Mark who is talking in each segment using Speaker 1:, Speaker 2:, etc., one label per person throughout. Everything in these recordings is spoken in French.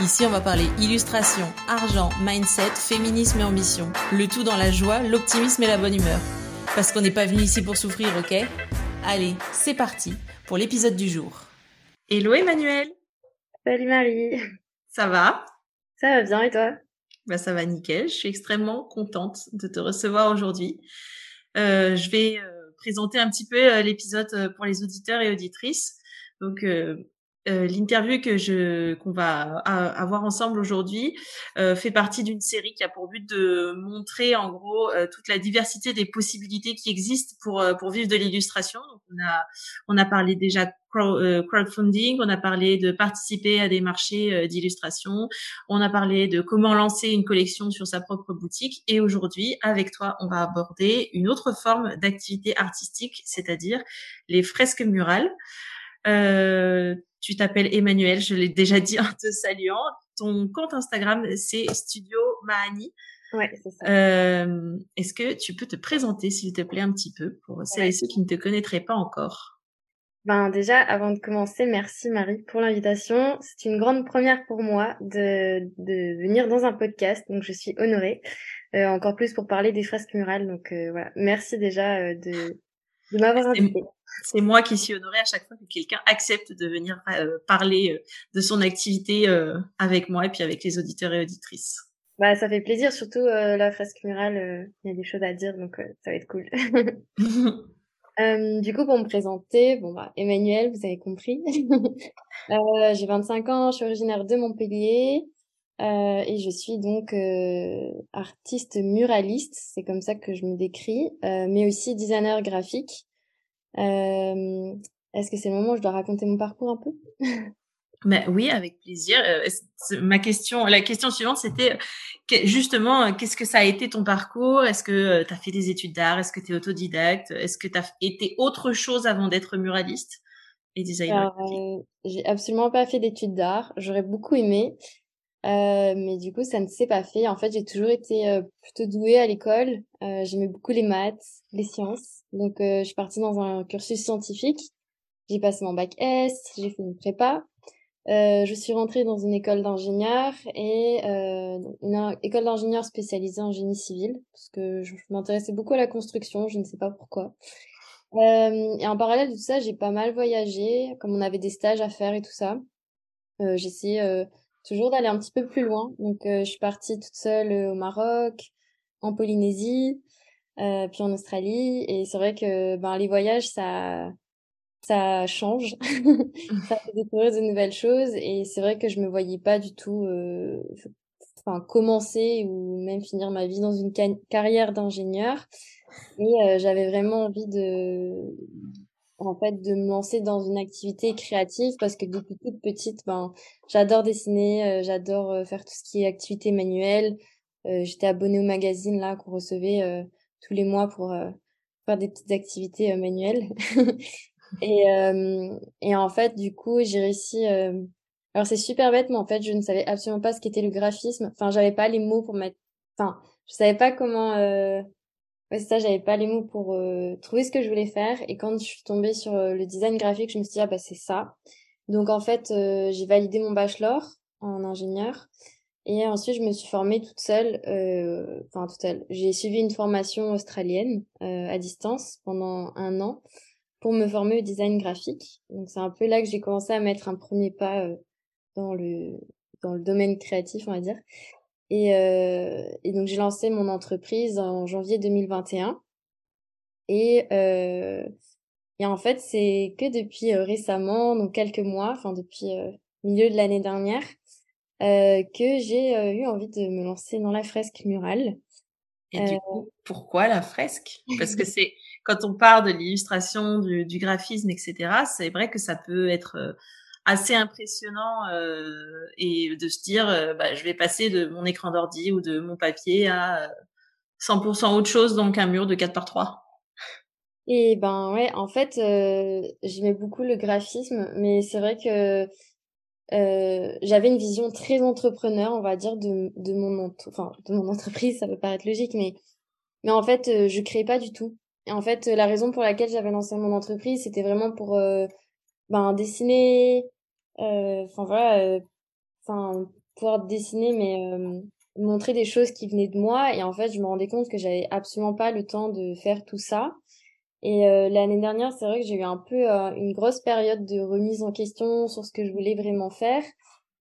Speaker 1: Ici, on va parler illustration, argent, mindset, féminisme et ambition. Le tout dans la joie, l'optimisme et la bonne humeur. Parce qu'on n'est pas venu ici pour souffrir, ok? Allez, c'est parti pour l'épisode du jour. Hello Emmanuel
Speaker 2: Salut Marie
Speaker 1: Ça va?
Speaker 2: Ça va bien et toi?
Speaker 1: Bah, Ça va nickel, je suis extrêmement contente de te recevoir aujourd'hui. Euh, je vais euh, présenter un petit peu euh, l'épisode pour les auditeurs et auditrices. Donc, euh, l'interview que je qu'on va avoir ensemble aujourd'hui euh, fait partie d'une série qui a pour but de montrer en gros euh, toute la diversité des possibilités qui existent pour pour vivre de l'illustration. Donc on a on a parlé déjà crowdfunding, on a parlé de participer à des marchés d'illustration, on a parlé de comment lancer une collection sur sa propre boutique et aujourd'hui avec toi on va aborder une autre forme d'activité artistique, c'est-à-dire les fresques murales. Euh, tu t'appelles Emmanuel, je l'ai déjà dit en te saluant. Ton compte Instagram, c'est Studio Mahani.
Speaker 2: Ouais, c'est ça.
Speaker 1: Euh, Est-ce que tu peux te présenter, s'il te plaît, un petit peu pour celles et ceux qui ne te connaîtraient pas encore?
Speaker 2: Ben déjà, avant de commencer, merci Marie pour l'invitation. C'est une grande première pour moi de, de venir dans un podcast, donc je suis honorée. Euh, encore plus pour parler des fresques murales, donc euh, voilà. Merci déjà de, de m'avoir invité.
Speaker 1: C'est moi qui suis honorée à chaque fois que quelqu'un accepte de venir euh, parler euh, de son activité euh, avec moi et puis avec les auditeurs et auditrices.
Speaker 2: Bah, ça fait plaisir, surtout la fresque murale. Il y a des choses à dire, donc ça va être cool. du coup, pour me présenter, bon bah Emmanuel, vous avez compris. J'ai 25 ans, je suis originaire de Montpellier. Euh, et je suis donc euh, artiste muraliste, c'est comme ça que je me décris, euh, mais aussi designer graphique. Est-ce que c'est le moment où je dois raconter mon parcours un peu?
Speaker 1: Ben, Oui, avec plaisir. ma question, la question suivante, c'était justement, qu'est-ce que ça a été ton parcours? Est-ce que tu as fait des études d'art? Est-ce que tu es autodidacte? Est-ce que tu as été autre chose avant d'être muraliste et designer
Speaker 2: J'ai absolument pas fait d'études d'art. J'aurais beaucoup aimé. Euh, mais du coup, ça ne s'est pas fait. En fait, j'ai toujours été euh, plutôt douée à l'école. Euh, J'aimais beaucoup les maths, les sciences. Donc, euh, je suis partie dans un cursus scientifique. J'ai passé mon bac S, j'ai fait une prépa. je suis rentrée dans une école d'ingénieur et une école d'ingénieur spécialisée en génie civil parce que je, m'intéressais beaucoup à la construction, je ne sais pas pourquoi. et en parallèle de tout ça, j'ai pas mal voyagé, comme on avait des stages à faire et tout ça. j'ai essayé toujours d'aller un petit peu plus loin. Donc, euh, je suis partie toute seule euh, au Maroc, en Polynésie, euh, puis en Australie. Et c'est vrai que ben, les voyages, ça, ça change. ça fait découvrir de nouvelles choses. Et c'est vrai que je me voyais pas du tout euh, enfin, commencer ou même finir ma vie dans une carrière d'ingénieur. Et j'avais vraiment envie de en fait de me lancer dans une activité créative parce que depuis toute petite ben j'adore dessiner euh, j'adore euh, faire tout ce qui est activité manuelle euh, j'étais abonnée au magazine là qu'on recevait tous les mois pour faire des petites activités manuelles et et en fait du coup j'ai réussi alors c'est super bête mais en fait je ne savais absolument pas ce qu'était le graphisme enfin j'avais pas les mots pour mettre enfin je savais pas comment Ouais, c'est ça, j'avais pas les mots pour euh, trouver ce que je voulais faire. Et quand je suis tombée sur euh, le design graphique, je me suis dit, ah bah c'est ça. Donc en fait, euh, j'ai validé mon bachelor en ingénieur. Et ensuite, je me suis formée toute seule. Enfin, toute seule. J'ai suivi une formation australienne à distance pendant un an pour me former au design graphique. Donc c'est un peu là que j'ai commencé à mettre un premier pas dans le dans le domaine créatif, on va dire. Et, euh, et donc j'ai lancé mon entreprise en janvier 2021. Et, euh, et en fait, c'est que depuis euh, récemment, donc quelques mois, enfin depuis euh, milieu de l'année dernière, euh, que j'ai euh, eu envie de me lancer dans la fresque murale.
Speaker 1: Et du coup, pourquoi la fresque? Parce que c'est quand on parle de l'illustration, du, du, graphisme, etc. C'est vrai que ça peut être assez impressionnant et de se dire, bah, je vais passer de mon écran d'ordi ou de mon papier à 100% autre chose, donc un mur de 4 par 3.
Speaker 2: Et ben ouais, en fait, j'aimais beaucoup le graphisme, mais c'est vrai que euh, j'avais une vision très entrepreneur, on va dire, de, de mon enfin de mon entreprise. Ça peut paraître logique, mais mais en fait, euh, je créais pas du tout. Et en fait, la raison pour laquelle j'avais lancé mon entreprise, c'était vraiment pour euh, ben dessiner, enfin voilà, enfin pouvoir dessiner, mais montrer des choses qui venaient de moi. Et en fait, je me rendais compte que j'avais absolument pas le temps de faire tout ça. Et euh, l'année dernière, c'est vrai que j'ai eu un peu euh, une grosse période de remise en question sur ce que je voulais vraiment faire.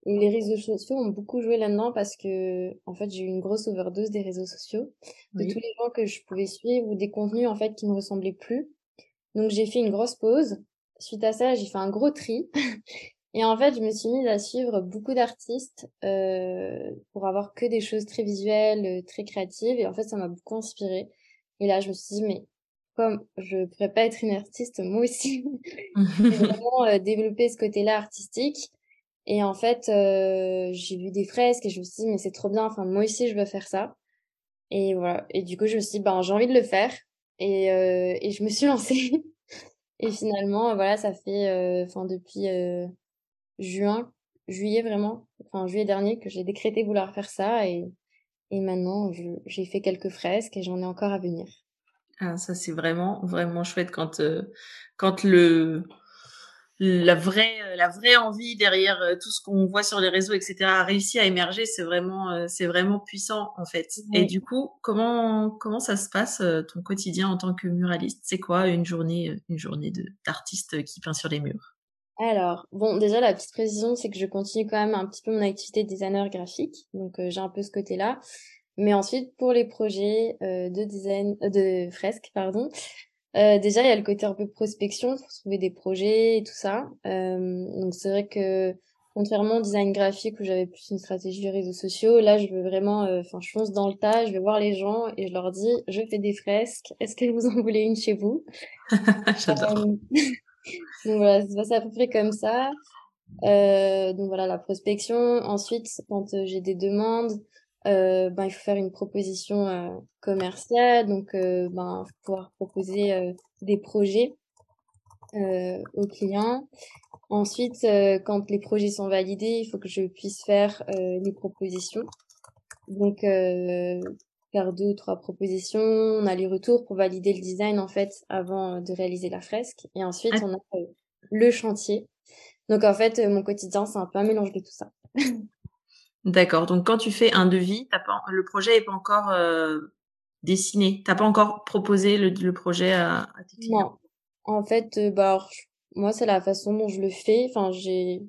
Speaker 2: Et les réseaux sociaux ont beaucoup joué là-dedans parce que, en fait, j'ai eu une grosse overdose des réseaux sociaux, de tous les gens que je pouvais suivre ou des contenus, en fait, qui me ressemblaient plus. Donc, j'ai fait une grosse pause. Suite à ça, j'ai fait un gros tri. Et en fait, je me suis mise à suivre beaucoup d'artistes euh, pour avoir que des choses très visuelles, très créatives. Et en fait, ça m'a beaucoup inspirée. Et là, je me suis dit, mais comme je pourrais pas être une artiste moi aussi. Vraiment euh, développer ce côté-là artistique. Et en fait euh, j'ai vu des fresques et je me suis dit mais c'est trop bien enfin moi aussi je veux faire ça. Et voilà. Et du coup je me suis dit ben j'ai envie de le faire. Et euh, et je me suis lancée. Et finalement voilà ça fait enfin depuis juin juillet vraiment enfin juillet dernier que j'ai décrété vouloir faire ça. Et et maintenant j'ai fait quelques fresques et j'en ai encore à venir
Speaker 1: ah, ça c'est vraiment vraiment chouette quand euh, quand le la vraie la vraie envie derrière euh, tout ce qu'on voit sur les réseaux etc a réussi à émerger c'est vraiment euh, c'est vraiment puissant en fait et du coup comment comment ça se passe ton quotidien en tant que muraliste? C'est quoi une journée une journée de d'artiste qui peint sur les murs?
Speaker 2: Alors, bon, déjà, la petite précision, c'est que je continue quand même un petit peu mon activité de designer graphique. Donc, j'ai un peu ce côté-là. Mais ensuite, pour les projets euh, de design, euh, de fresques, pardon, euh, déjà il y a le côté un peu prospection pour trouver des projets et tout ça. donc c'est vrai que contrairement au design graphique où j'avais plus une stratégie de réseaux sociaux, là je veux vraiment, enfin je fonce dans le tas, je vais voir les gens et je leur dis je fais des fresques, est-ce que vous en voulez une chez vous?
Speaker 1: J'adore. donc
Speaker 2: voilà, ça se passe à peu près comme ça. donc voilà la prospection. Ensuite quand j'ai des demandes euh, ben, il faut faire une proposition euh, commerciale, donc euh, ben, pouvoir proposer euh, des projets euh, aux clients. Ensuite, quand les projets sont validés, il faut que je puisse faire les propositions. Donc, faire deux ou trois propositions, on a les retours pour valider le design en fait avant de réaliser la fresque. Et ensuite, on a le chantier. Donc en fait, mon quotidien, c'est un peu un mélange de tout ça.
Speaker 1: D'accord. Donc quand tu fais un devis, pas, le projet est pas encore euh, dessiné. T'as pas encore proposé le, le projet à, à, tes clients.
Speaker 2: Non. En fait, euh, bah moi c'est la façon dont je le fais. Enfin j'ai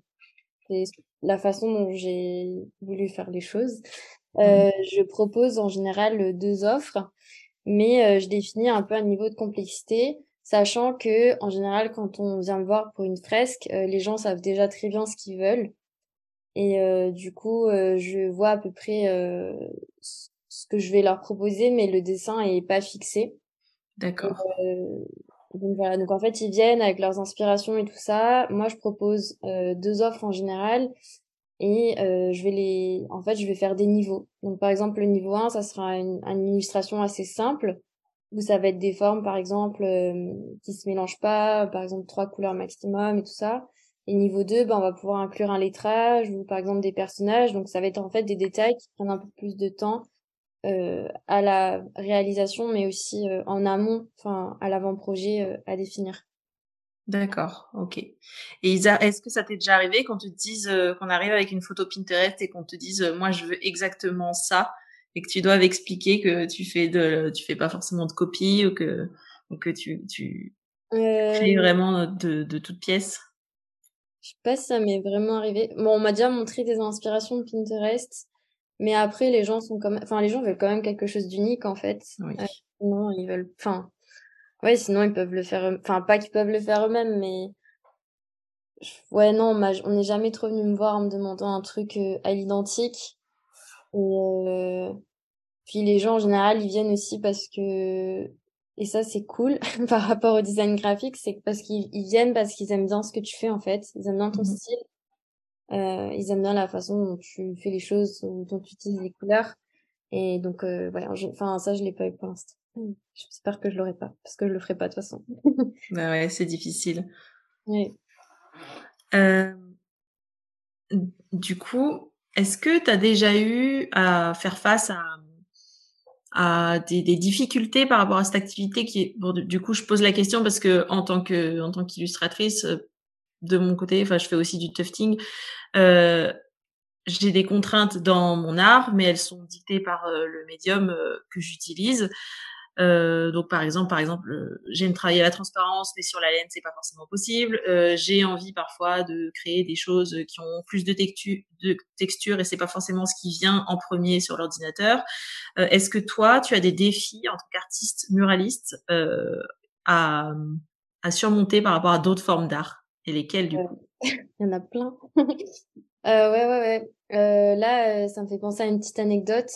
Speaker 2: la façon dont j'ai voulu faire les choses. Euh, mmh. Je propose en général deux offres, mais euh, je définis un peu un niveau de complexité, sachant que en général quand on vient me voir pour une fresque, euh, les gens savent déjà très bien ce qu'ils veulent. Et euh, du coup, euh, je vois à peu près euh, ce que je vais leur proposer, mais le dessin est pas fixé.
Speaker 1: D'accord.
Speaker 2: donc voilà, donc en fait, ils viennent avec leurs inspirations et tout ça. Moi, je propose deux offres en général et je vais les en fait je vais faire des niveaux donc par exemple le niveau 1 ça sera une, une illustration assez simple où ça va être des formes par exemple euh, qui se mélangent pas par exemple trois couleurs maximum et tout ça et niveau 2, ben, on va pouvoir inclure un lettrage ou par exemple des personnages. Donc ça va être en fait des détails qui prennent un peu plus de temps euh, à la réalisation, mais aussi euh, en amont, enfin à l'avant-projet euh, à définir.
Speaker 1: D'accord, ok. Et Isa, est-ce que ça t'est déjà arrivé qu'on te dise euh, qu'on arrive avec une photo Pinterest et qu'on te dise moi je veux exactement ça et que tu dois expliquer que tu fais de tu fais pas forcément de copie ou que ou que tu tu crées vraiment de de toutes pièces?
Speaker 2: Je sais pas si ça m'est vraiment arrivé. Bon, on m'a déjà montré des inspirations de Pinterest, mais après, les gens sont quand même, enfin, les gens veulent quand même quelque chose d'unique, en fait.
Speaker 1: Oui.
Speaker 2: sinon, ils veulent, enfin, ouais, sinon, ils peuvent le faire, enfin, pas qu'ils peuvent le faire eux-mêmes, mais, ouais, non, on n'est jamais trop venu me voir en me demandant un truc euh, à l'identique. Et, euh... puis les gens, en général, ils viennent aussi parce que et ça c'est cool par rapport au design graphique, c'est parce qu'ils viennent parce qu'ils aiment bien ce que tu fais en fait, ils aiment bien ton mmh style, euh, ils aiment bien la façon dont tu fais les choses, dont tu utilises les couleurs. Et donc, euh, ouais, enfin, ça, je l'ai pas eu pour l'instant. J'espère que je l'aurai pas, parce que je le ferai pas de toute façon.
Speaker 1: bah ouais, c'est difficile.
Speaker 2: Oui.
Speaker 1: Euh, du coup, est-ce que tu as déjà eu à faire face à, à des, des, difficultés par rapport à cette activité qui est bon, du coup je pose la question parce que en tant que en tant qu'illustratrice de mon côté enfin je fais aussi du tufting euh, j'ai des contraintes dans mon art, mais elles sont dictées par euh, le médium euh, que j'utilise. Euh, donc par exemple, par exemple, euh, j'aime travailler la transparence, mais sur la laine c'est pas forcément possible. j'ai envie parfois de créer des choses qui ont plus de, textu de texture et c'est pas forcément ce qui vient en premier sur l'ordinateur. Est-ce que toi, tu as des défis en tant qu'artiste muraliste à, à surmonter par rapport à d'autres formes d'art? Et lesquelles du coup?
Speaker 2: Il y en a plein. Euh, ouais, ouais, ouais. Euh, là, euh, ça me fait penser à une petite anecdote.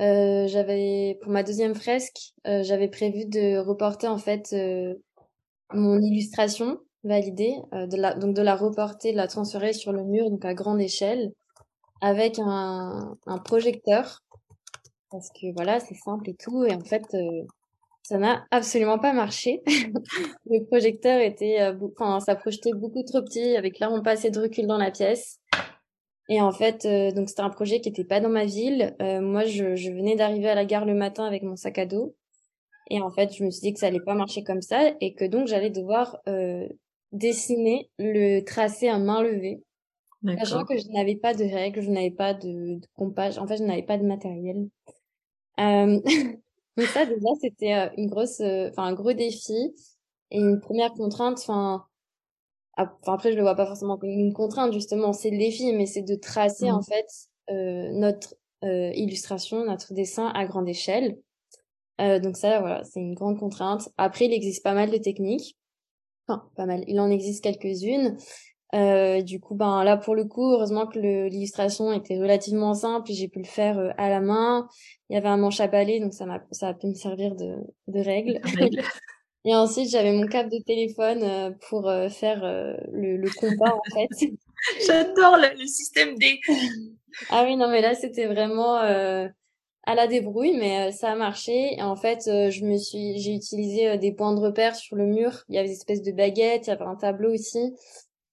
Speaker 2: Euh, j'avais pour ma deuxième fresque, euh, j'avais prévu de reporter en fait euh, mon illustration validée, de la, donc de la reporter, de la transférer sur le mur, donc à grande échelle, avec un, un projecteur, parce que voilà, c'est simple et tout, et en fait, ça n'a absolument pas marché. le projecteur était, enfin, ça projetait beaucoup trop petit, avec clairement pas assez de recul dans la pièce. Et en fait, euh, donc c'était un projet qui était pas dans ma ville. Euh, moi, je, je venais d'arriver à la gare le matin avec mon sac à dos. Et en fait, je me suis dit que ça allait pas marcher comme ça et que donc j'allais devoir euh, dessiner le tracé à main levée. Sachant que je n'avais pas de règles, je n'avais pas de, de compage, en fait, je n'avais pas de matériel. Euh, donc ça, déjà, c'était euh, une grosse, enfin, un gros défi et une première contrainte. Enfin, Enfin, après, je le vois pas forcément comme une contrainte, justement, c'est le défi, mais c'est de tracer, en mmh. fait, euh, notre euh, illustration, notre dessin à grande échelle. Euh, donc ça, voilà, c'est une grande contrainte. Après, il existe pas mal de techniques. Enfin, pas mal. Il en existe quelques-unes. Euh, du coup, ben là, pour le coup, heureusement que l'illustration était relativement simple j'ai pu le faire à la main. Il y avait un manche à balai, donc ça m'a, ça a pu me servir de, de règle. Et ensuite, j'avais mon câble de téléphone euh, pour euh, faire euh, le, le, compas, en fait.
Speaker 1: J'adore le, système D.
Speaker 2: ah oui, non, mais là, c'était vraiment à la débrouille, mais ça a marché. Et en fait, je me suis, j'ai utilisé des points de repère sur le mur. Il y avait des espèces de baguettes, il y avait un tableau aussi.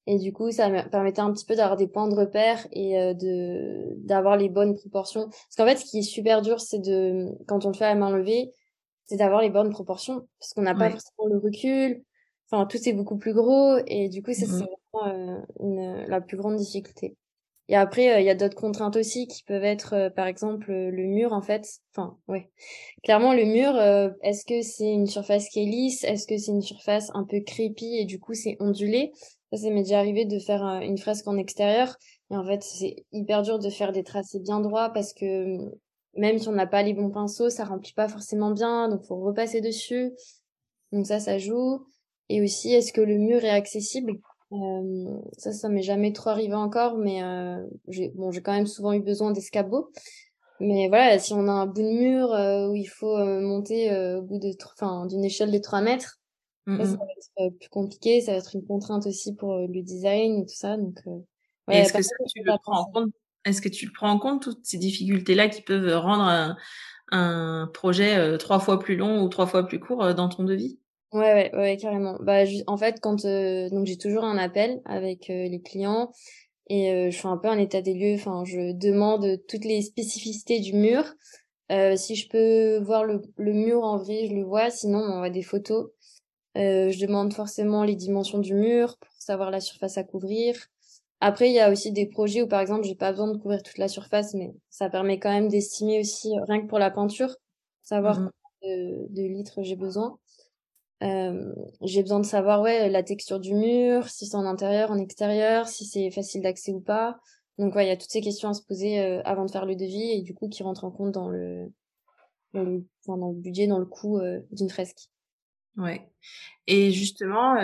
Speaker 2: Et du coup, ça me permettait un petit peu d'avoir des points de repère et de d'avoir les bonnes proportions. Parce qu'en fait, ce qui est super dur, c'est de quand on le fait à main levée, c'est d'avoir les bonnes proportions parce qu'on n'a pas forcément le recul. Enfin, tout est beaucoup plus gros et du coup, ça, c'est mmh vraiment euh, une, la plus grande difficulté. Et après, euh, il y a d'autres contraintes aussi qui peuvent être, euh, par exemple, le mur, en fait. Enfin, ouais. Clairement, le mur, est-ce que c'est une surface qui est lisse? Est-ce que c'est une surface un peu crépie et du coup, c'est ondulé? Ça, ça m'est déjà arrivé de faire une fresque en extérieur. Et en fait, c'est hyper dur de faire des tracés bien droits parce que même si on n'a pas les bons pinceaux, ça remplit pas forcément bien, donc faut repasser dessus. Donc ça, ça joue. Et aussi, est-ce que le mur est accessible? Euh, Ça, ça m'est jamais trop arrivé encore, mais euh, j'ai bon, j'ai quand même souvent eu besoin d'escabeaux. Mais voilà, si on a un bout de mur euh, où il faut euh, monter euh, au bout de, enfin, d'une échelle de 3 mètres, ça, va être plus compliqué. Ça va être une contrainte aussi pour le design et tout ça. Donc,
Speaker 1: ouais, est-ce que ça, tu le prends en compte? Est-ce que tu prends en compte toutes ces difficultés-là qui peuvent rendre un, projet euh, trois fois plus long ou trois fois plus court euh, dans ton devis?
Speaker 2: Ouais, ouais, ouais, carrément. Bah, en fait, quand euh, donc j'ai toujours un appel avec les clients et je fais un peu un état des lieux. Enfin, je demande toutes les spécificités du mur. si je peux voir le, le mur en vrai, je le vois. Sinon, on voit des photos. je demande forcément les dimensions du mur pour savoir la surface à couvrir. Après, il y a aussi des projets où, par exemple, j'ai pas besoin de couvrir toute la surface, mais ça permet quand même d'estimer aussi, euh, rien que pour la peinture, savoir mmh combien de, litres j'ai besoin. Euh, j'ai besoin de savoir, ouais, la texture du mur, si c'est en intérieur, en extérieur, si c'est facile d'accès ou pas. Donc, ouais, il y a toutes ces questions à se poser euh, avant de faire le devis et du coup, qui rentrent en compte dans le, dans le, enfin, dans le budget, dans le coût d'une fresque.
Speaker 1: Ouais. Et justement,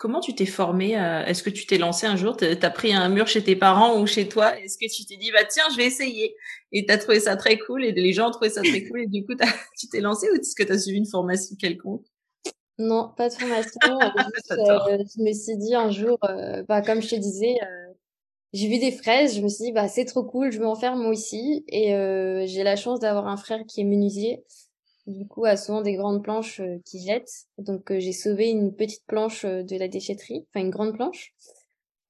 Speaker 1: Comment tu t'es formé Est-ce que tu t'es lancé un jour Tu as pris un mur chez tes parents ou chez toi Est-ce que tu t'es dit, bah tiens, je vais essayer? Et tu as trouvé ça très cool et les gens ont trouvé ça très cool et du coup, tu t'es lancé ou est-ce que tu as suivi une formation quelconque?
Speaker 2: Non, pas de formation. Euh, je me suis dit un jour, euh, bah, comme je te disais, euh, j'ai vu des fraises, je me suis dit, bah c'est trop cool, je vais en faire moi aussi. Et j'ai la chance d'avoir un frère qui est menuisier du coup, a souvent des grandes planches euh, qui jettent. Donc, euh, j'ai sauvé une petite planche euh, de la déchetterie, enfin une grande planche,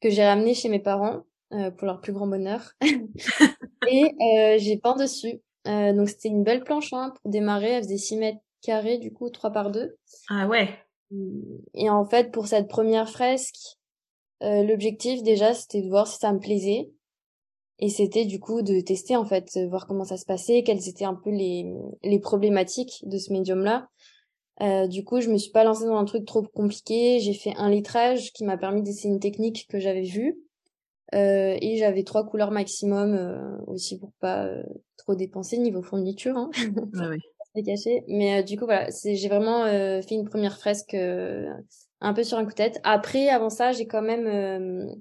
Speaker 2: que j'ai ramenée chez mes parents pour leur plus grand bonheur. et j'ai peint dessus. donc, c'était une belle planche hein, pour démarrer. Elle faisait 6 mètres carrés, du coup, 3 par 2.
Speaker 1: Ah ouais.
Speaker 2: Et en fait, pour cette première fresque, l'objectif déjà, c'était de voir si ça me plaisait. Et c'était du coup de tester en fait, voir comment ça se passait, quelles étaient un peu les, les problématiques de ce médium-là. Euh, du coup, je me suis pas lancée dans un truc trop compliqué. J'ai fait un litrage qui m'a permis d'essayer une technique que j'avais vue. Euh, et j'avais trois couleurs maximum euh, aussi pour pas euh, trop dépenser niveau fourniture. Hein.
Speaker 1: Ah oui.
Speaker 2: caché. Mais euh, du coup, voilà, c'est j'ai vraiment fait une première fresque un peu sur un coup de tête. Après, avant ça, j'ai quand même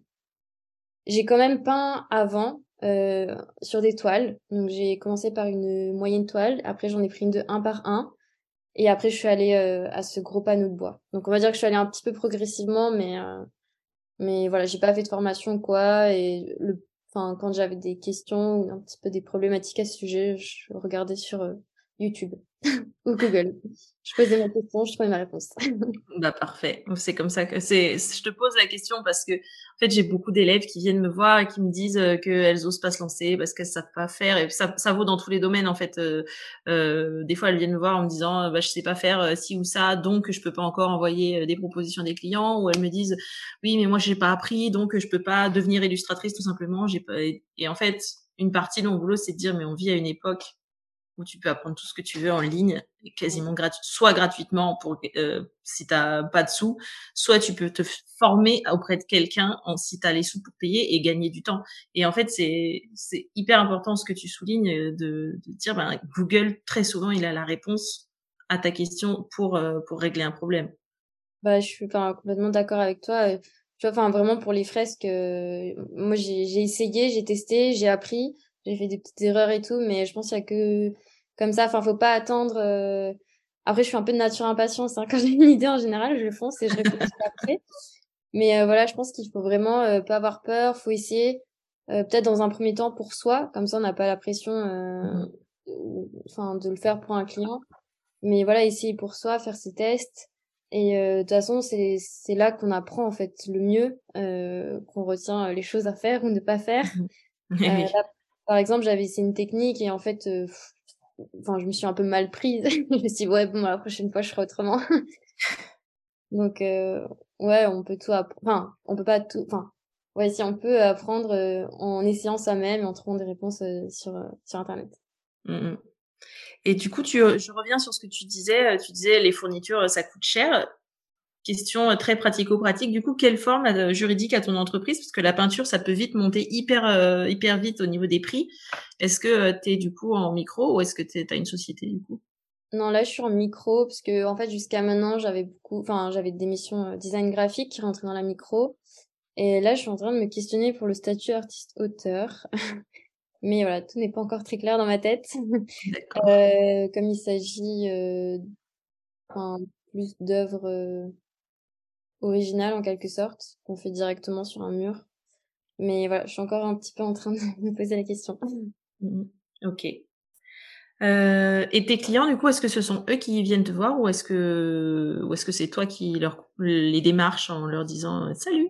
Speaker 2: j'ai quand même peint avant euh, sur des toiles. Donc j'ai commencé par une moyenne toile, après j'en ai pris une de 1 par 1, et après je suis allée euh, à ce gros panneau de bois. Donc on va dire que je suis allée un petit peu progressivement, mais euh, mais voilà, j'ai pas fait de formation quoi, et le, enfin quand j'avais des questions ou un petit peu des problématiques à ce sujet, je regardais sur YouTube ou Google. Je posais ma question, je trouvais ma réponse.
Speaker 1: bah parfait. C'est comme ça que c'est. Je te pose la question parce que en fait j'ai beaucoup d'élèves qui viennent me voir et qui me disent euh, qu'elles osent pas se lancer parce qu'elles savent pas faire et ça, vaut dans tous les domaines en fait. Euh, euh, des fois elles viennent me voir en me disant bah je sais pas faire ci ou ça donc je peux pas encore envoyer des propositions des clients ou elles me disent oui mais moi j'ai pas appris donc je peux pas devenir illustratrice tout simplement. J'ai pas et en fait une partie de mon boulot c'est de dire mais on vit à une époque où tu peux apprendre tout ce que tu veux en ligne, quasiment gratuit, soit gratuitement pour euh, si t'as pas de sous, soit tu peux te former auprès de quelqu'un en si t'as les sous pour payer et gagner du temps. Et en fait, c'est c'est hyper important ce que tu soulignes euh, de, de dire ben, Google très souvent il a la réponse à ta question pour euh, pour régler un problème.
Speaker 2: Bah je suis enfin, complètement d'accord avec toi. Euh, tu vois, enfin vraiment pour les fresques, moi j'ai j'ai essayé, j'ai testé, j'ai appris j'ai fait des petites erreurs et tout, mais je pense qu'il y a que comme ça. Enfin, faut pas attendre. Euh, après, je suis un peu de nature impatience. Hein. Quand j'ai une idée, en général, je fonce et je réfléchis après. Mais euh, voilà, je pense qu'il faut vraiment euh, pas avoir peur. Faut essayer, peut-être dans un premier temps pour soi, comme ça, on n'a pas la pression, mmh. enfin, de le faire pour un client. Mais voilà, essayer pour soi, faire ses tests. Et de toute façon, c'est c'est là qu'on apprend en fait le mieux, qu'on retient les choses à faire ou ne pas faire. par exemple, j'avais essayé une technique et en fait, enfin, je me suis un peu mal prise. je me suis dit, ouais, bon, la prochaine fois, je ferai autrement. Donc, euh, ouais, on peut tout apprendre. Enfin, on peut pas tout. Enfin, ouais, si on peut apprendre euh, en essayant soi-même et en trouvant des réponses euh, sur, sur Internet.
Speaker 1: Mmh et du coup, tu, je reviens sur ce que tu disais. Tu disais les fournitures, ça coûte cher question euh, très pratico-pratique. Du coup, quelle forme euh, juridique a ton entreprise? Parce que la peinture, ça peut vite monter hyper euh, hyper vite au niveau des prix. Est-ce que tu es du coup en micro ou est-ce que tu as une société du coup?
Speaker 2: Non, là, je suis en micro parce que en fait, jusqu'à maintenant, j'avais beaucoup, enfin, j'avais des missions design graphique qui rentraient dans la micro. Et là, je suis en train de me questionner pour le statut artiste-auteur. Mais voilà, tout n'est pas encore très clair dans ma tête. euh, comme il s'agit euh, plus d'œuvres original en quelque sorte, qu'on fait directement sur un mur. Mais voilà, je suis encore un petit peu en train de me poser la question.
Speaker 1: Mmh. Ok. Euh, et tes clients, du coup, est-ce que ce sont eux qui viennent te voir ou est-ce que ou est-ce que c'est toi qui leur les démarches en leur disant salut,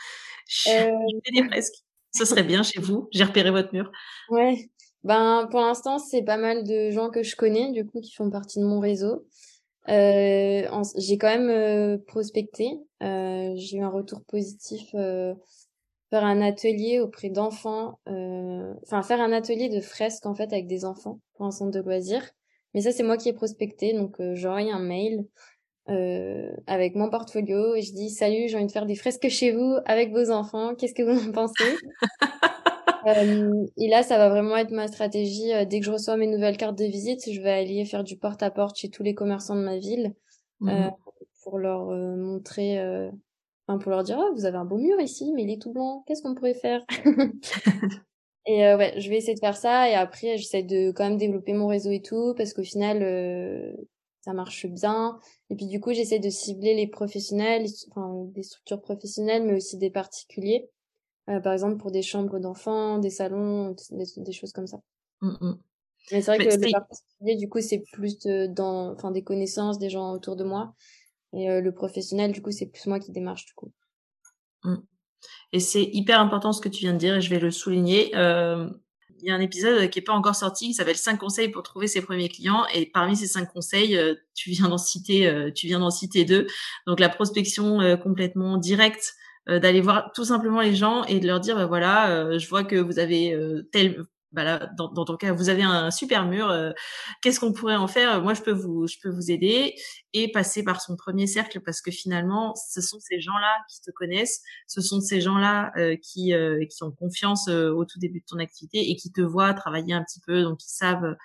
Speaker 1: je, euh... fais des fresques. Ce serait bien chez vous. J'ai repéré votre mur.
Speaker 2: Ouais. Ben pour l'instant, c'est pas mal de gens que je connais, du coup, qui font partie de mon réseau. Euh, j'ai quand même euh, prospecté. Euh, j'ai eu un retour positif euh, faire un atelier auprès d'enfants, euh, enfin faire un atelier de fresques en fait avec des enfants pour un centre de loisirs. Mais ça c'est moi qui ai prospecté, donc j'envoie un mail avec mon portfolio et je dis salut, j'ai envie de faire des fresques chez vous avec vos enfants. Qu'est-ce que vous en pensez? Euh, et là, ça va vraiment être ma stratégie. Euh, dès que je reçois mes nouvelles cartes de visite, je vais aller faire du porte-à-porte chez tous les commerçants de ma ville mmh euh, pour leur montrer, enfin, pour leur dire, oh, vous avez un beau mur ici, mais il est tout blanc, qu'est-ce qu'on pourrait faire? Et euh, ouais, je vais essayer de faire ça et après j'essaie de quand même développer mon réseau et tout parce qu'au final euh, ça marche bien. Et puis du coup j'essaie de cibler les professionnels, enfin des structures professionnelles mais aussi des particuliers. Euh, par exemple pour des chambres d'enfants, des salons, des, choses comme ça. Mmh, mmh. Mais c'est vrai que le particulier du coup c'est plus dans enfin des connaissances, des gens autour de moi. Et le professionnel du coup c'est plus moi qui démarche du coup.
Speaker 1: Mmh. Et c'est hyper important ce que tu viens de dire et je vais le souligner. Euh, il y a un épisode qui est pas encore sorti qui s'appelle 5 conseils pour trouver ses premiers clients et parmi ces cinq conseils, euh, tu viens d'en citer, euh, tu viens d'en citer deux. Donc la prospection complètement directe, d'aller voir tout simplement les gens et de leur dire bah voilà, je vois que vous avez tel bah dans, dans, ton cas, vous avez un super mur. Euh, qu'est-ce qu'on pourrait en faire? Moi, je peux vous, je peux vous aider et passer par son premier cercle parce que finalement, ce sont ces gens-là qui te connaissent, ce sont ces gens-là euh, qui euh, qui ont confiance au tout début de ton activité et qui te voient travailler un petit peu, donc ils savent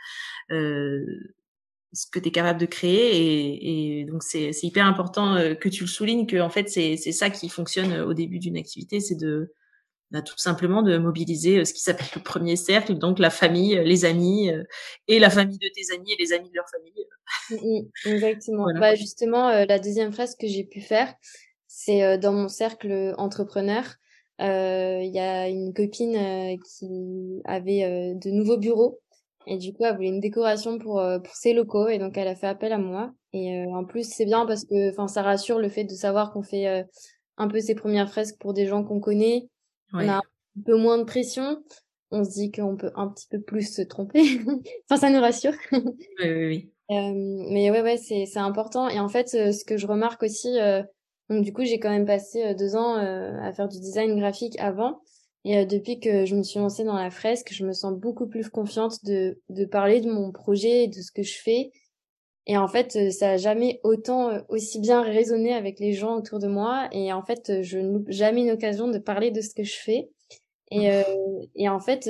Speaker 1: ce que tu es capable de créer et, et donc c'est hyper important que tu le soulignes que en fait c'est c'est ça qui fonctionne au début d'une activité, c'est de bah, tout simplement de mobiliser euh, ce qui s'appelle le premier cercle, donc la famille, euh, les amis euh, et la famille de tes amis et les amis de leur famille.
Speaker 2: Mmh, mmh, exactement. Bah, justement, la deuxième phrase que j'ai pu faire, c'est dans mon cercle entrepreneur. Il y a une copine qui avait de nouveaux bureaux et du coup elle voulait une décoration pour pour ses locaux et donc elle a fait appel à moi. Et en plus c'est bien parce que enfin ça rassure le fait de savoir qu'on fait un peu ses premières fresques pour des gens qu'on connaît on a un peu moins de pression. On se dit qu'on peut un petit peu plus se tromper. enfin, ça nous rassure.
Speaker 1: oui, oui, oui.
Speaker 2: Euh, mais ouais, ouais, c'est, c'est important. Et en fait, euh, ce que je remarque aussi, euh, donc du coup, j'ai quand même passé deux ans à faire du design graphique avant. Et depuis que je me suis lancée dans la fresque, je me sens beaucoup plus confiante de, de parler de mon projet et de ce que je fais. Et en fait, ça a jamais autant aussi bien résonné avec les gens autour de moi. Et en fait, je n'ai jamais une occasion de parler de ce que je fais. Et, euh, et en fait,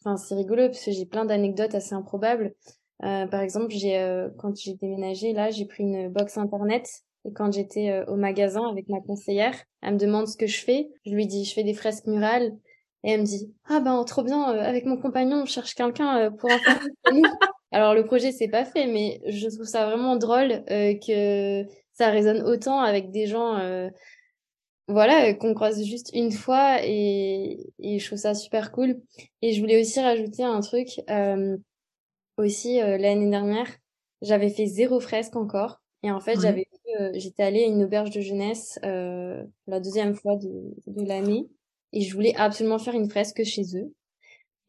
Speaker 2: enfin c'est rigolo parce que j'ai plein d'anecdotes assez improbables. Euh, par exemple, j'ai quand j'ai déménagé là, j'ai pris une box internet et quand j'étais au magasin avec ma conseillère, elle me demande ce que je fais. Je lui dis je fais des fresques murales et elle me dit ah ben trop bien avec mon compagnon on cherche quelqu'un pour en faire alors le projet c'est pas fait, mais je trouve ça vraiment drôle euh, que ça résonne autant avec des gens, euh, voilà, qu'on croise juste une fois et, et, je trouve ça super cool. Et je voulais aussi rajouter un truc. Euh, aussi l'année dernière, j'avais fait zéro fresque encore, et en fait j'avais, j'étais allée à une auberge de jeunesse la deuxième fois de, de l'année, et je voulais absolument faire une fresque chez eux.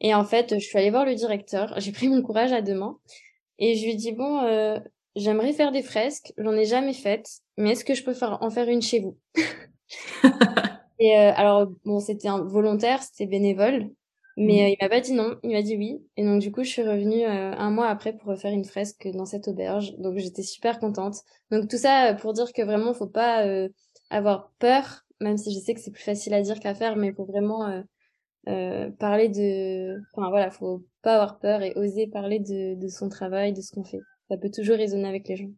Speaker 2: Et en fait, je suis allée voir le directeur, j'ai pris mon courage à deux mains et je lui ai dit bon, euh, j'aimerais faire des fresques, j'en ai jamais faites, mais est-ce que je peux faire, en faire une chez vous? Et euh, alors bon, c'était un volontaire, c'était bénévole, mais mmh. euh, il m'a pas dit non, il m'a dit oui. Et donc du coup, je suis revenue euh, un mois après pour refaire une fresque dans cette auberge. Donc j'étais super contente. Donc tout ça pour dire que vraiment, faut pas avoir peur, même si je sais que c'est plus facile à dire qu'à faire, mais faut vraiment euh, parler de, enfin voilà, faut pas avoir peur et oser parler de, de son travail, de ce qu'on fait. Ça peut toujours résonner avec les gens.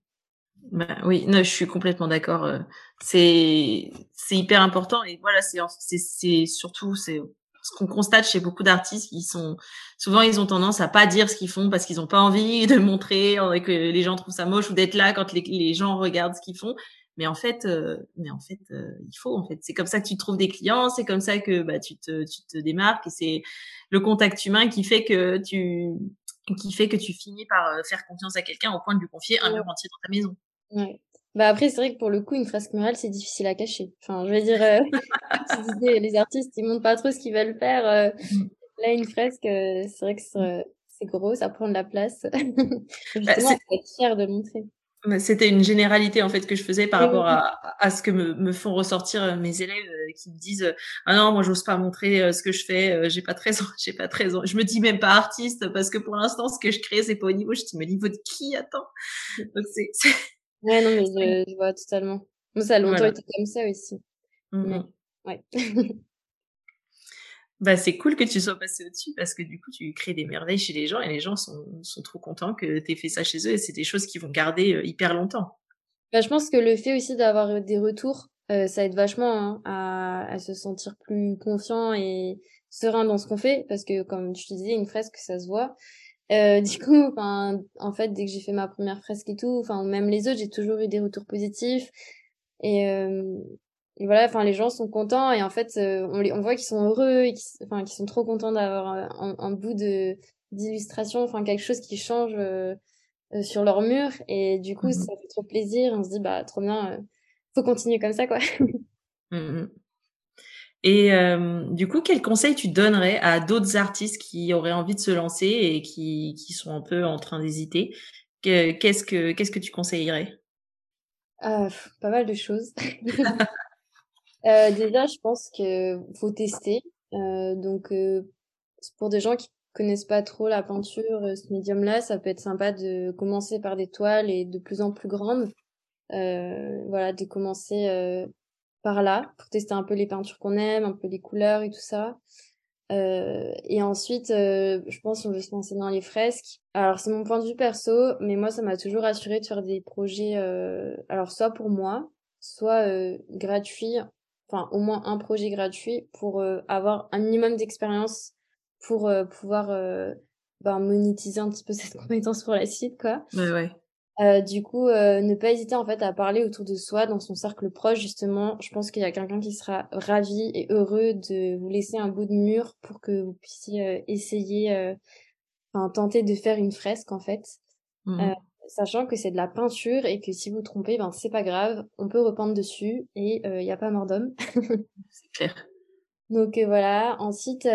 Speaker 1: Bah, oui, non, je suis complètement d'accord. Euh, c'est c'est hyper important et voilà, c'est c'est surtout c'est ce qu'on constate chez beaucoup d'artistes, ils sont souvent ils ont tendance à pas dire ce qu'ils font parce qu'ils ont pas envie de montrer, que les gens trouvent ça moche ou d'être là quand les gens regardent ce qu'ils font. Mais en fait, euh, mais en fait, euh, il faut en fait. C'est comme ça que tu trouves des clients, c'est comme ça que bah tu te tu te démarques et c'est le contact humain qui fait que tu qui fait que tu finis par euh, faire confiance à quelqu'un au point de lui confier un mur entier dans ta maison.
Speaker 2: Ouais. Bah après c'est vrai que pour le coup une fresque murale c'est difficile à cacher. Enfin je veux dire les artistes ils montrent pas trop ce qu'ils veulent faire. Mmh. Là une fresque c'est vrai que c'est gros ça prend de la place. Bah, Justement bah, être fier de montrer.
Speaker 1: C'était une généralité en fait que je faisais par rapport à, à ce que me, me, font ressortir euh, mes élèves euh, qui me disent euh, ah non moi j'ose pas montrer ce que je fais j'ai pas 13 ans j'ai pas 13 ans je me dis même pas artiste parce que pour l'instant ce que je crée c'est pas au niveau je dis mais niveau de qui attends? Donc c'est
Speaker 2: ouais non mais je, je vois totalement. Ça a longtemps été comme ça aussi. Mmh mais, ouais
Speaker 1: Bah, c'est cool que tu sois passé au-dessus parce que du coup, tu crées des merveilles chez les gens et les gens sont, sont trop contents que tu aies fait ça chez eux et c'est des choses qui vont garder euh, hyper longtemps.
Speaker 2: Bah, je pense que le fait aussi d'avoir des retours ça aide vachement hein, à, à se sentir plus confiant et serein dans ce qu'on fait parce que comme te disais une fresque ça se voit euh, du coup en fait dès que j'ai fait ma première fresque et tout enfin même les autres j'ai toujours eu des retours positifs et, euh, et voilà enfin les gens sont contents et en fait euh, on les on voit qu'ils sont heureux et qu'ils enfin qu'ils sont trop contents d'avoir un, un, bout de d'illustration enfin quelque chose qui change sur leur mur. Et du coup mmh ça fait trop plaisir. On se dit bah trop bien faut continuer comme ça quoi.
Speaker 1: Mmh et euh, du coup, quel conseil tu donnerais à d'autres artistes qui auraient envie de se lancer et qui, qui sont un peu en train d'hésiter? Qu'est-ce que qu'est-ce que tu conseillerais?
Speaker 2: Euh, Pas mal de choses. euh, déjà, je pense que faut tester. Euh, donc, euh, pour des gens qui connaissent pas trop la peinture, euh, ce médium-là, ça peut être sympa de commencer par des toiles et de plus en plus grandes. voilà, de commencer par là pour tester un peu les peintures qu'on aime, un peu les couleurs et tout ça. Euh, et ensuite, euh, je pense qu'on veut se lancer dans les fresques. Alors c'est mon point de vue perso, mais moi ça m'a toujours assuré de faire des projets, euh, alors soit pour moi, soit euh, gratuits, enfin au moins un projet gratuit pour euh, avoir un minimum d'expérience pour pouvoir ben, monétiser un petit peu cette compétence pour la suite, quoi.
Speaker 1: Ouais, ouais.
Speaker 2: Euh, du coup, euh, ne pas hésiter en fait à parler autour de soi, dans son cercle proche justement. Je pense qu'il y a quelqu'un qui sera ravi et heureux de vous laisser un bout de mur pour que vous puissiez euh, essayer, euh, enfin tenter de faire une fresque en fait, mmh sachant que c'est de la peinture et que si vous trompez, ben c'est pas grave, on peut repeindre dessus et il n'y a pas mort d'homme.
Speaker 1: c'est clair.
Speaker 2: Donc voilà. Ensuite,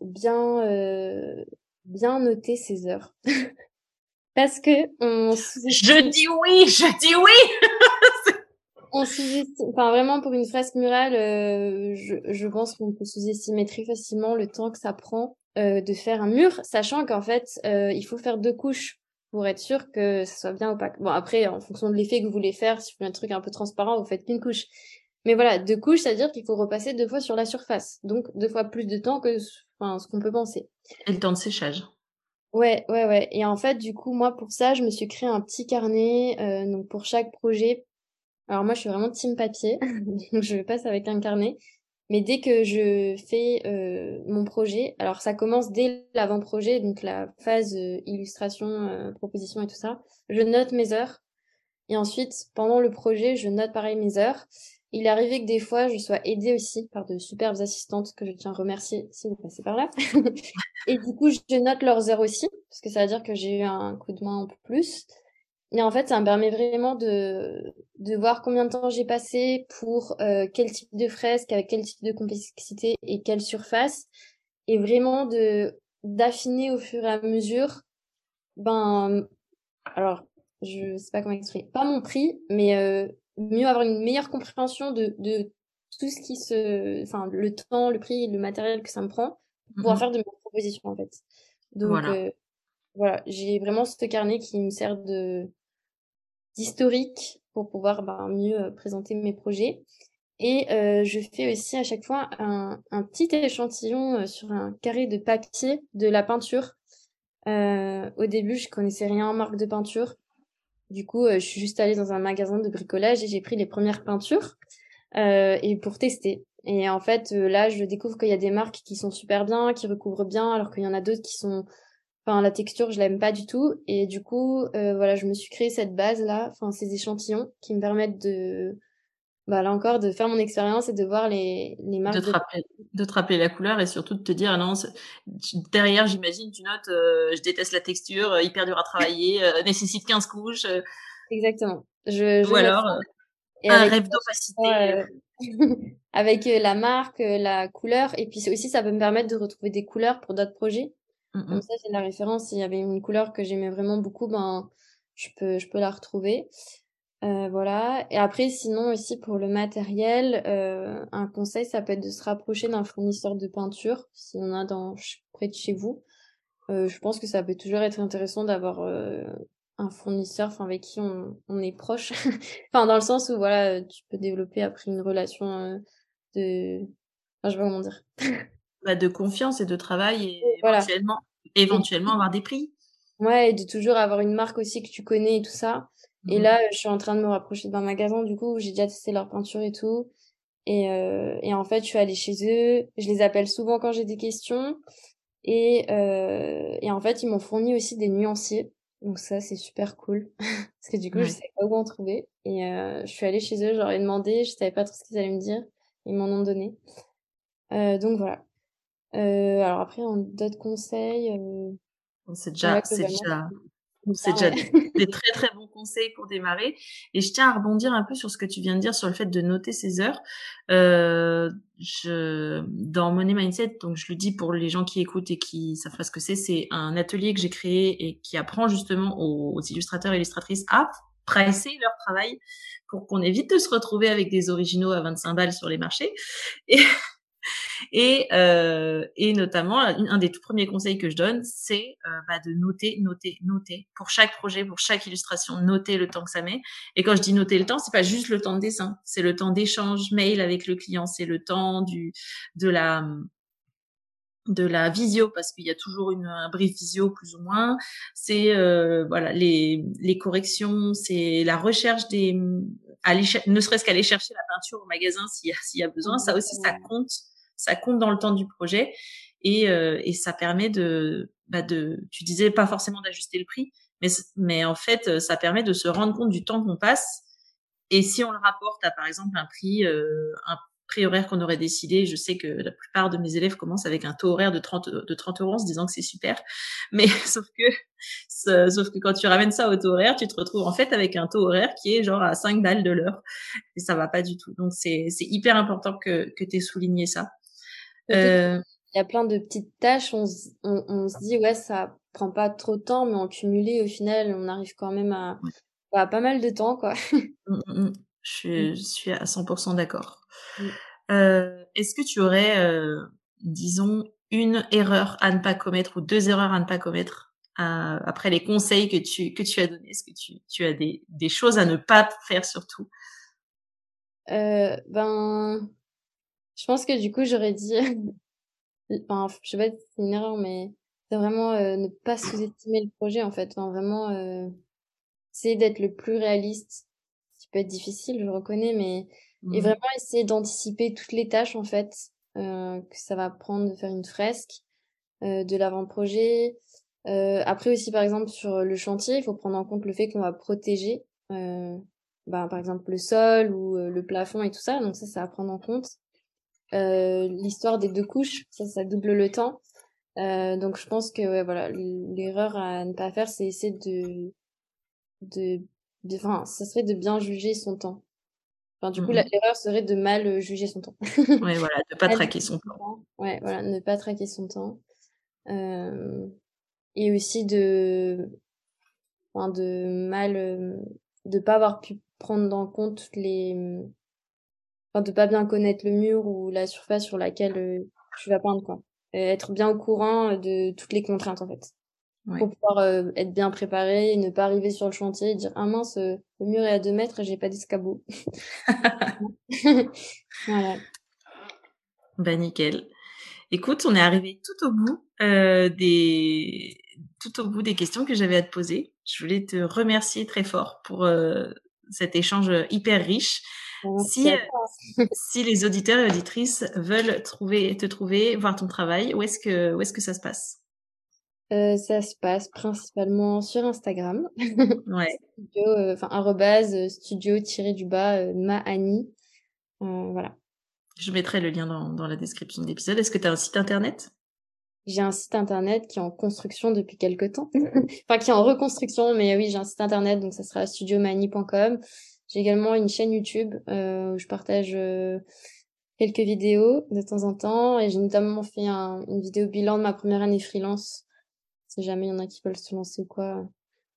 Speaker 2: bien bien noter ses heures. Parce que on
Speaker 1: Je dis oui, je dis oui.
Speaker 2: on sous-estime, enfin vraiment pour une fresque murale, euh, je, je pense qu'on peut sous-estimer très facilement le temps que ça prend euh, de faire un mur, sachant qu'en fait euh, il faut faire deux couches pour être sûr que ça soit bien opaque. Bon après, en fonction de l'effet que vous voulez faire, si vous voulez un truc un peu transparent, vous faites qu'une couche. Mais voilà, deux couches, c'est-à-dire qu'il faut repasser deux fois sur la surface, donc deux fois plus de temps que enfin, ce qu'on peut penser.
Speaker 1: Et le temps de séchage.
Speaker 2: Ouais, ouais, ouais. Et en fait, du coup, moi, pour ça, je me suis créé un petit carnet, euh, donc pour chaque projet. Alors moi, je suis vraiment team papier, donc je passe avec un carnet. Mais dès que je fais euh, mon projet, alors ça commence dès l'avant-projet, donc la phase euh, illustration, euh, proposition et tout ça, je note mes heures. Et ensuite, pendant le projet, je note pareil mes heures. Il est arrivé que des fois, je sois aidée aussi par de superbes assistantes que je tiens à remercier si vous passez par là. et du coup, je note leurs heures aussi, parce que ça veut dire que j'ai eu un coup de main peu plus. Et en fait, ça me permet vraiment de, de voir combien de temps j'ai passé pour euh, quel type de fresque, avec quel type de complexité et quelle surface. Et vraiment de d'affiner au fur et à mesure, ben, alors, je sais pas comment expliquer, pas mon prix, mais euh, mieux avoir une meilleure compréhension de, de tout ce qui se, enfin, le temps, le prix, le matériel que ça me prend pour pouvoir mmh faire de mes propositions, en fait. Donc, voilà, euh, voilà j'ai vraiment ce carnet qui me sert de, d'historique pour pouvoir ben, mieux euh, présenter mes projets. Et euh, je fais aussi à chaque fois un, petit échantillon euh, sur un carré de papier de la peinture. Au début, je connaissais rien en marque de peinture. Du coup, je suis juste allée dans un magasin de bricolage et j'ai pris les premières peintures et pour tester. Et en fait, là, je découvre qu'il y a des marques qui sont super bien, qui recouvrent bien, alors qu'il y en a d'autres qui sont, enfin, la texture, je l'aime pas du tout. Et du coup, voilà, je me suis créé cette base là, enfin, ces échantillons qui me permettent de bah là encore de faire mon expérience et de voir les les marques
Speaker 1: de te, rappeler, de te rappeler la couleur et surtout de te dire non derrière j'imagine tu notes euh, je déteste la texture euh, hyper dur à travailler euh, nécessite 15 couches
Speaker 2: exactement. Je, je
Speaker 1: ou alors un rêve d'opacité
Speaker 2: avec la marque la couleur. Et puis aussi ça peut me permettre de retrouver des couleurs pour d'autres projets mmh comme ça c'est la référence s'il y avait une couleur que j'aimais vraiment beaucoup ben je peux je peux la retrouver euh, voilà. Et après, sinon aussi pour le matériel, euh, un conseil, ça peut être de se rapprocher d'un fournisseur de peinture, si on a dans près de chez vous. Euh, je pense que ça peut toujours être intéressant d'avoir euh, un fournisseur, enfin avec qui on, on est proche. enfin dans le sens où voilà, tu peux développer après une relation euh, de, enfin, je sais pas comment dire.
Speaker 1: bah, de confiance et de travail et voilà. éventuellement, éventuellement avoir des prix.
Speaker 2: Ouais, et de toujours avoir une marque aussi que tu connais et tout ça. Et mmh. là, je suis en train de me rapprocher d'un magasin, du coup, où j'ai déjà testé leur peinture et tout. Et, euh, et en fait, je suis allée chez eux. Je les appelle souvent quand j'ai des questions. Et, euh, et en fait, ils m'ont fourni aussi des nuanciers. Donc ça, c'est super cool. Parce que du coup, je sais pas où en trouver. Et euh, je suis allée chez eux, je leur ai demandé, je savais pas trop ce qu'ils allaient me dire. Ils m'en ont donné. Euh, donc voilà. Euh, alors après, d'autres conseils. Euh,
Speaker 1: c'est déjà, c'est déjà, c'est déjà des très très bons conseils pour démarrer. Et je tiens à rebondir un peu sur ce que tu viens de dire sur le fait de noter ses heures. Euh, je, dans Money Mindset, donc je le dis pour les gens qui écoutent et qui savent pas ce que c'est, c'est un atelier que j'ai créé et qui apprend justement aux, illustrateurs et illustratrices à pricer leur travail pour qu'on évite de se retrouver avec des originaux à 25 balles sur les marchés. Et, et, euh, et notamment, un des tout premiers conseils que je donne, c'est euh, bah, de noter, noter, noter. Pour chaque projet, pour chaque illustration, noter le temps que ça met. Et quand je dis noter le temps, c'est pas juste le temps de dessin, c'est le temps d'échange mail avec le client, c'est le temps du de la de la visio parce qu'il y a toujours une un brief visio plus ou moins. C'est euh, voilà les les corrections. C'est la recherche des aller ne serait-ce qu'aller chercher la peinture au magasin s'il y a s'il y a besoin. Ça aussi ça compte ça compte dans le temps du projet et, euh, et ça permet de, bah de, tu disais pas forcément d'ajuster le prix, mais, mais en fait, ça permet de se rendre compte du temps qu'on passe. Et si on le rapporte à, par exemple, un prix, euh, un prix horaire qu'on aurait décidé, je sais que la plupart de mes élèves commencent avec un taux horaire de 30, de 30 euros en se disant que c'est super. Mais sauf que, sauf que quand tu ramènes ça au taux horaire, tu te retrouves en fait avec un taux horaire qui est genre à 5 balles de l'heure. Et ça va pas du tout. Donc c'est, c'est hyper important que, que tu aies souligné ça.
Speaker 2: Euh, il y a plein de petites tâches, on, on, on, se dit, ouais, ça prend pas trop de temps, mais en cumulé, au final, on arrive quand même à, à pas mal de temps, quoi.
Speaker 1: Mmh, mmh, mmh. Je, suis, je suis à 100% d'accord. Euh, Est-ce que tu aurais, euh, disons, une erreur à ne pas commettre ou deux erreurs à ne pas commettre euh, après les conseils que tu, que tu as donnés? Est-ce que tu, tu as des, des choses à ne pas faire surtout?
Speaker 2: Ben, je pense que du coup, j'aurais dit, enfin, je sais pas si c'est une erreur, mais c'est vraiment euh, ne pas sous-estimer le projet, en fait. Enfin, vraiment, euh, essayer d'être le plus réaliste. Ce qui peut être difficile, je reconnais, mais et mmh. vraiment essayer d'anticiper toutes les tâches, en fait, euh, que ça va prendre de faire une fresque, euh, de l'avant-projet. Euh, après aussi, par exemple, sur le chantier, il faut prendre en compte le fait qu'on va protéger, euh, bah, par exemple, le sol ou le plafond et tout ça. Donc ça, ça va prendre en compte. Euh, l'histoire des deux couches, ça, ça double le temps. Euh, donc je pense que ouais, voilà, l'erreur à ne pas faire, c'est essayer de, de, de, enfin, ça serait de bien juger son temps. Enfin, du coup, mmh l'erreur serait de mal euh, juger son temps.
Speaker 1: ouais, voilà, de pas traquer son temps.
Speaker 2: Ouais, voilà, ne pas traquer son temps. Euh, et aussi de, enfin, de mal, de pas avoir pu prendre en compte toutes les, enfin, de pas bien connaître le mur ou la surface sur laquelle euh, tu vas peindre quoi. Être bien au courant de toutes les contraintes en fait. Pour pouvoir euh, être bien préparé et ne pas arriver sur le chantier et dire ah mince euh, le mur est à deux mètres et j'ai pas d'escabeau.
Speaker 1: voilà. Bah nickel. Écoute, on est arrivé tout au bout euh, des tout au bout des questions que j'avais à te poser. Je voulais te remercier très fort pour euh, cet échange hyper riche. Si, euh, si les auditeurs et auditrices veulent trouver, te trouver, voir ton travail, où est-ce que, où est-ce que ça se passe?
Speaker 2: Euh, ça se passe principalement sur Instagram.
Speaker 1: Ouais.
Speaker 2: studio, euh, enfin, arrobase, studio tiré du bas, Maani. voilà.
Speaker 1: Je mettrai le lien dans, dans la description de l'épisode. Est-ce que tu as un site internet?
Speaker 2: J'ai un site internet qui est en construction depuis quelques temps. enfin, qui est en reconstruction, mais oui, j'ai un site internet, donc ça sera studiomani.com. J'ai également une chaîne YouTube euh, où je partage euh, quelques vidéos de temps en temps et j'ai notamment fait un, une vidéo bilan de ma première année freelance. Si jamais il y en a qui veulent se lancer ou quoi,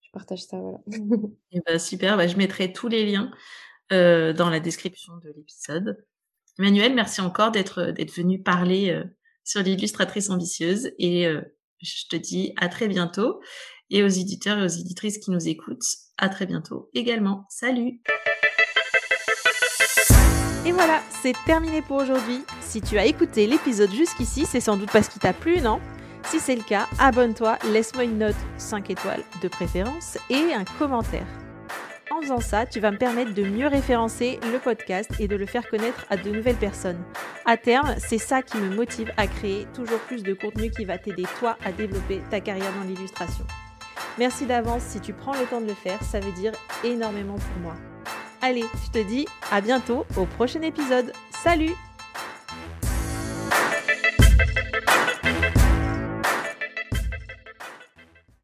Speaker 2: je partage ça, voilà.
Speaker 1: eh ben, super, bah, je mettrai tous les liens euh, dans la description de l'épisode. Emmanuel, merci encore d'être d'être venu parler euh, sur l'illustratrice ambitieuse et euh, je te dis à très bientôt et aux éditeurs et aux éditrices qui nous écoutent, à très bientôt également. Salut
Speaker 3: Et voilà, c'est terminé pour aujourd'hui. Si tu as écouté l'épisode jusqu'ici, c'est sans doute parce qu'il t'a plu, non? Si c'est le cas, abonne-toi, laisse-moi une note 5 étoiles de préférence et un commentaire.
Speaker 1: faisant ça, tu vas me permettre de mieux référencer le podcast et de le faire connaître à de nouvelles personnes. À terme, c'est ça qui me motive à créer toujours plus de contenu qui va t'aider toi à développer ta carrière dans l'illustration. Merci d'avance si tu prends le temps de le faire, ça veut dire énormément pour moi. Allez, je te dis à bientôt au prochain épisode. Salut